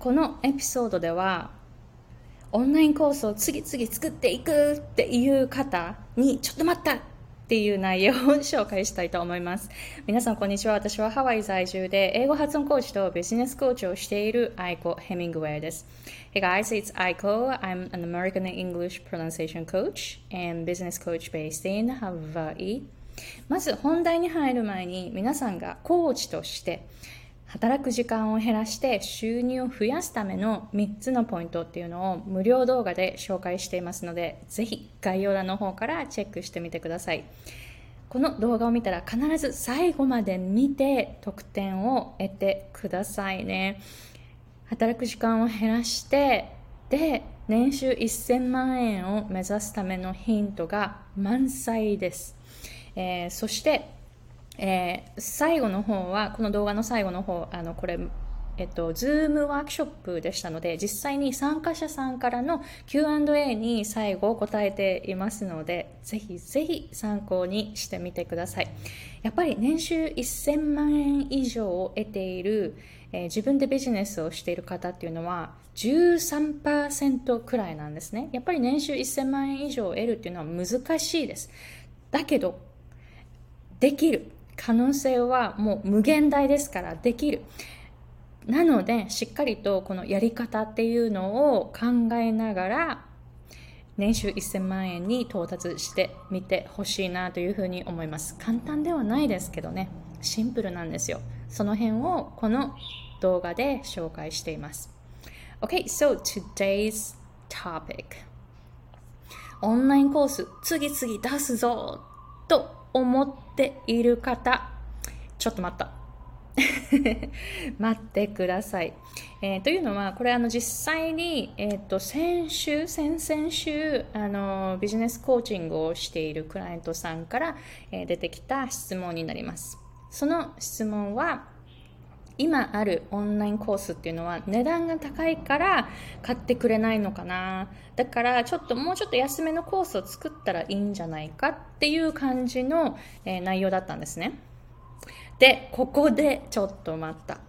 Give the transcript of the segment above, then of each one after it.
このエピソードではオンラインコースを次々作っていくっていう方にちょっと待ったっていう内容を紹介したいと思います。皆さん、こんにちは。私はハワイ在住で英語発音コーチとビジネスコーチをしているアイコ・ヘミングウェイです。Hey guys, it's Aiko. I'm an American English pronunciation coach and business coach based in Hawaii. まず本題に入る前に皆さんがコーチとして働く時間を減らして収入を増やすための3つのポイントっていうのを無料動画で紹介していますので、ぜひ概要欄の方からチェックしてみてください。この動画を見たら必ず最後まで見て得点を得てくださいね。働く時間を減らして、で、年収1000万円を目指すためのヒントが満載です。えー、そしてえー、最後の方は、この動画の最後の方、あの、これ、えっと、ズームワークショップでしたので、実際に参加者さんからの Q&A に最後答えていますので、ぜひぜひ参考にしてみてください。やっぱり年収1000万円以上を得ている、えー、自分でビジネスをしている方っていうのは13%くらいなんですね。やっぱり年収1000万円以上を得るっていうのは難しいです。だけど、できる。可能性はもう無限大ですからできる。なので、しっかりとこのやり方っていうのを考えながら、年収1000万円に到達してみてほしいなというふうに思います。簡単ではないですけどね、シンプルなんですよ。その辺をこの動画で紹介しています。OK so today's topic. オンラインコース次々出すぞと思っている方、ちょっと待った。待ってください。えー、というのは、これあの実際に、えーと、先週、先々週あの、ビジネスコーチングをしているクライアントさんから、えー、出てきた質問になります。その質問は、今あるオンラインコースっていうのは値段が高いから買ってくれないのかな。だからちょっともうちょっと安めのコースを作ったらいいんじゃないかっていう感じの、えー、内容だったんですね。でここでちょっと待った。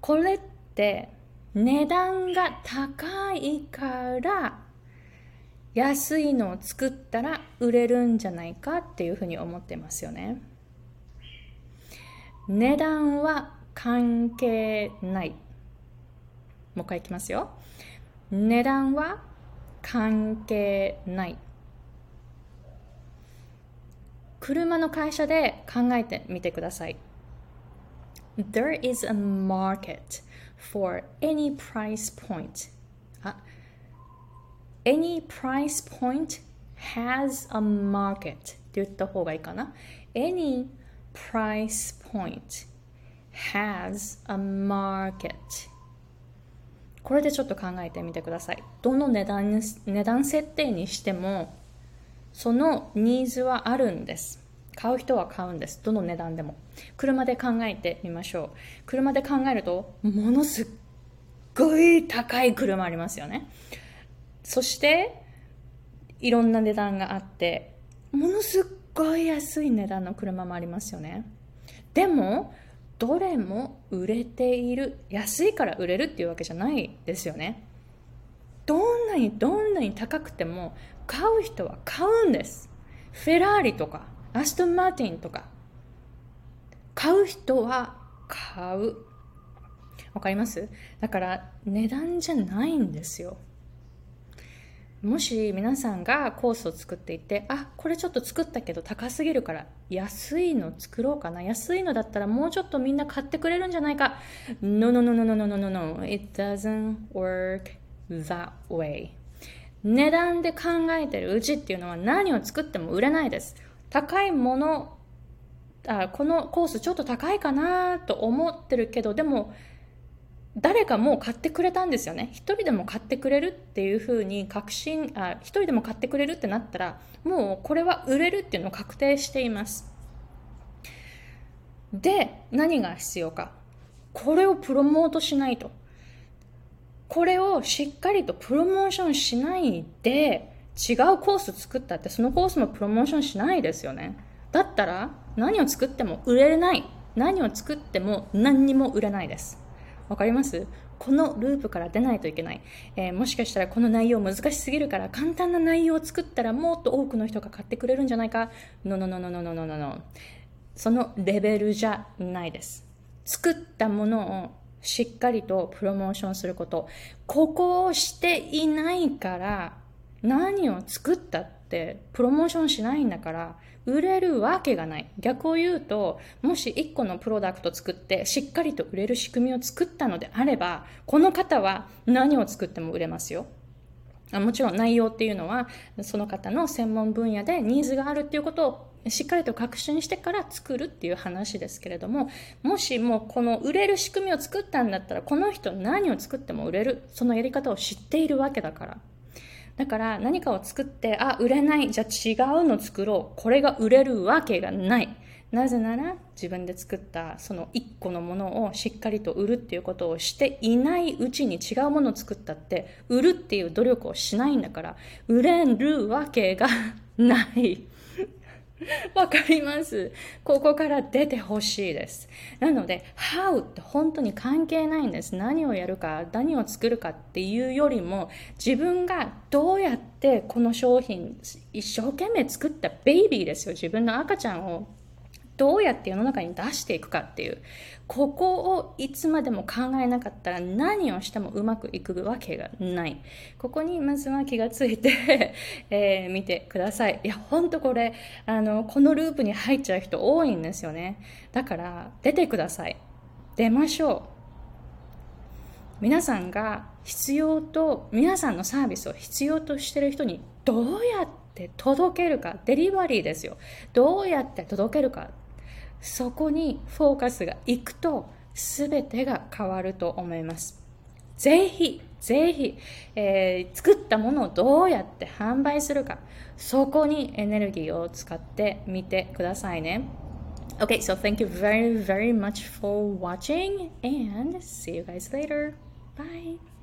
これって値段が高いから安いのを作ったら売れるんじゃないかっていうふうに思ってますよね。値段は関係ない。もう一回いきますよ。値段は関係ない。車の会社で考えてみてください。There is a market for any price point. あ Any price point has a market って言った方がいいかな。Any price point has a market. これでちょっと考えてみてください。どの値段値段設定にしてもそのニーズはあるんです。買う人は買うんです。どの値段でも。車で考えてみましょう。車で考えるとものすっごい高い車ありますよね。そしていろんな値段があってものすっごい安い値段の車もありますよね。でもどれも売れている安いから売れるっていうわけじゃないですよね。どんなにどんなに高くても買う人は買うんです。フェラーリとかアストン・マーティンとか。買う人は買う。わかります？だから値段じゃないんですよ。もし皆さんがコースを作っていてあこれちょっと作ったけど高すぎるから安いの作ろうかな。安いのだったらもうちょっとみんな買ってくれるんじゃないか。No no no no no no no no it doesn't work that way. 値段で考えてるうちっていうのは何を作っても売れないです。高いものあこのコースちょっと高いかなと思ってるけどでも誰かもう買ってくれたんですよね。一人でも買ってくれるっていうふうに確信、あ、一人でも買ってくれるってなったら、もうこれは売れるっていうのを確定しています。で、何が必要か。これをプロモートしないと。これをしっかりとプロモーションしないで、違うコース作ったってそのコースもプロモーションしないですよね。だったら何を作っても売れない。何を作っても何にも売れないです。わかります？このループから出ないといけない、えー、もしかしたらこの内容難しすぎるから簡単な内容を作ったらもっと多くの人が買ってくれるんじゃないか？No, no, no, no, no, no, no, no. そのレベルじゃないです。作ったものをしっかりとプロモーションすること。ここをしていないから何を作ったってってプロモーションしないんだから売れるわけがない。逆を言うと、もし1個のプロダクト作ってしっかりと売れる仕組みを作ったのであれば、この方は何を作っても売れますよ。もちろん内容っていうのはその方の専門分野でニーズがあるっていうことをしっかりと確信してから作るっていう話ですけれどももしもこの売れる仕組みを作ったんだったらこの人何を作っても売れるそのやり方を知っているわけだからだから何かを作って、あ、売れない。じゃあ違うの作ろう。これが売れるわけがない。なぜなら自分で作ったその1個のものをしっかりと売るっていうことをしていないうちに違うものを作ったって売るっていう努力をしないんだから売れるわけがない。わかります。ここから出てほしいです。なので、how って本当に関係ないんです。何をやるか、何を作るかっていうよりも、自分がどうやってこの商品、一生懸命作ったベイビーですよ。自分の赤ちゃんをどうやって世の中に出していくかっていう、ここをいつまでも考えなかったら何をしてもうまくいくわけがない。ここにまずは気がついて えー、見てください。いや、ほんとこれ、あの、このループに入っちゃう人多いんですよね。だから、出てください。出ましょう。皆さんが必要と、皆さんのサービスを必要としてる人にどうやって届けるか、デリバリーですよ。どうやって届けるかそこにフォーカスがいくと全てが変わると思います。ぜひ、ぜひ、えー、作ったものをどうやって販売するか、そこにエネルギーを使ってみてくださいね。Okay, so thank you very, very much for watching and see you guys later. Bye.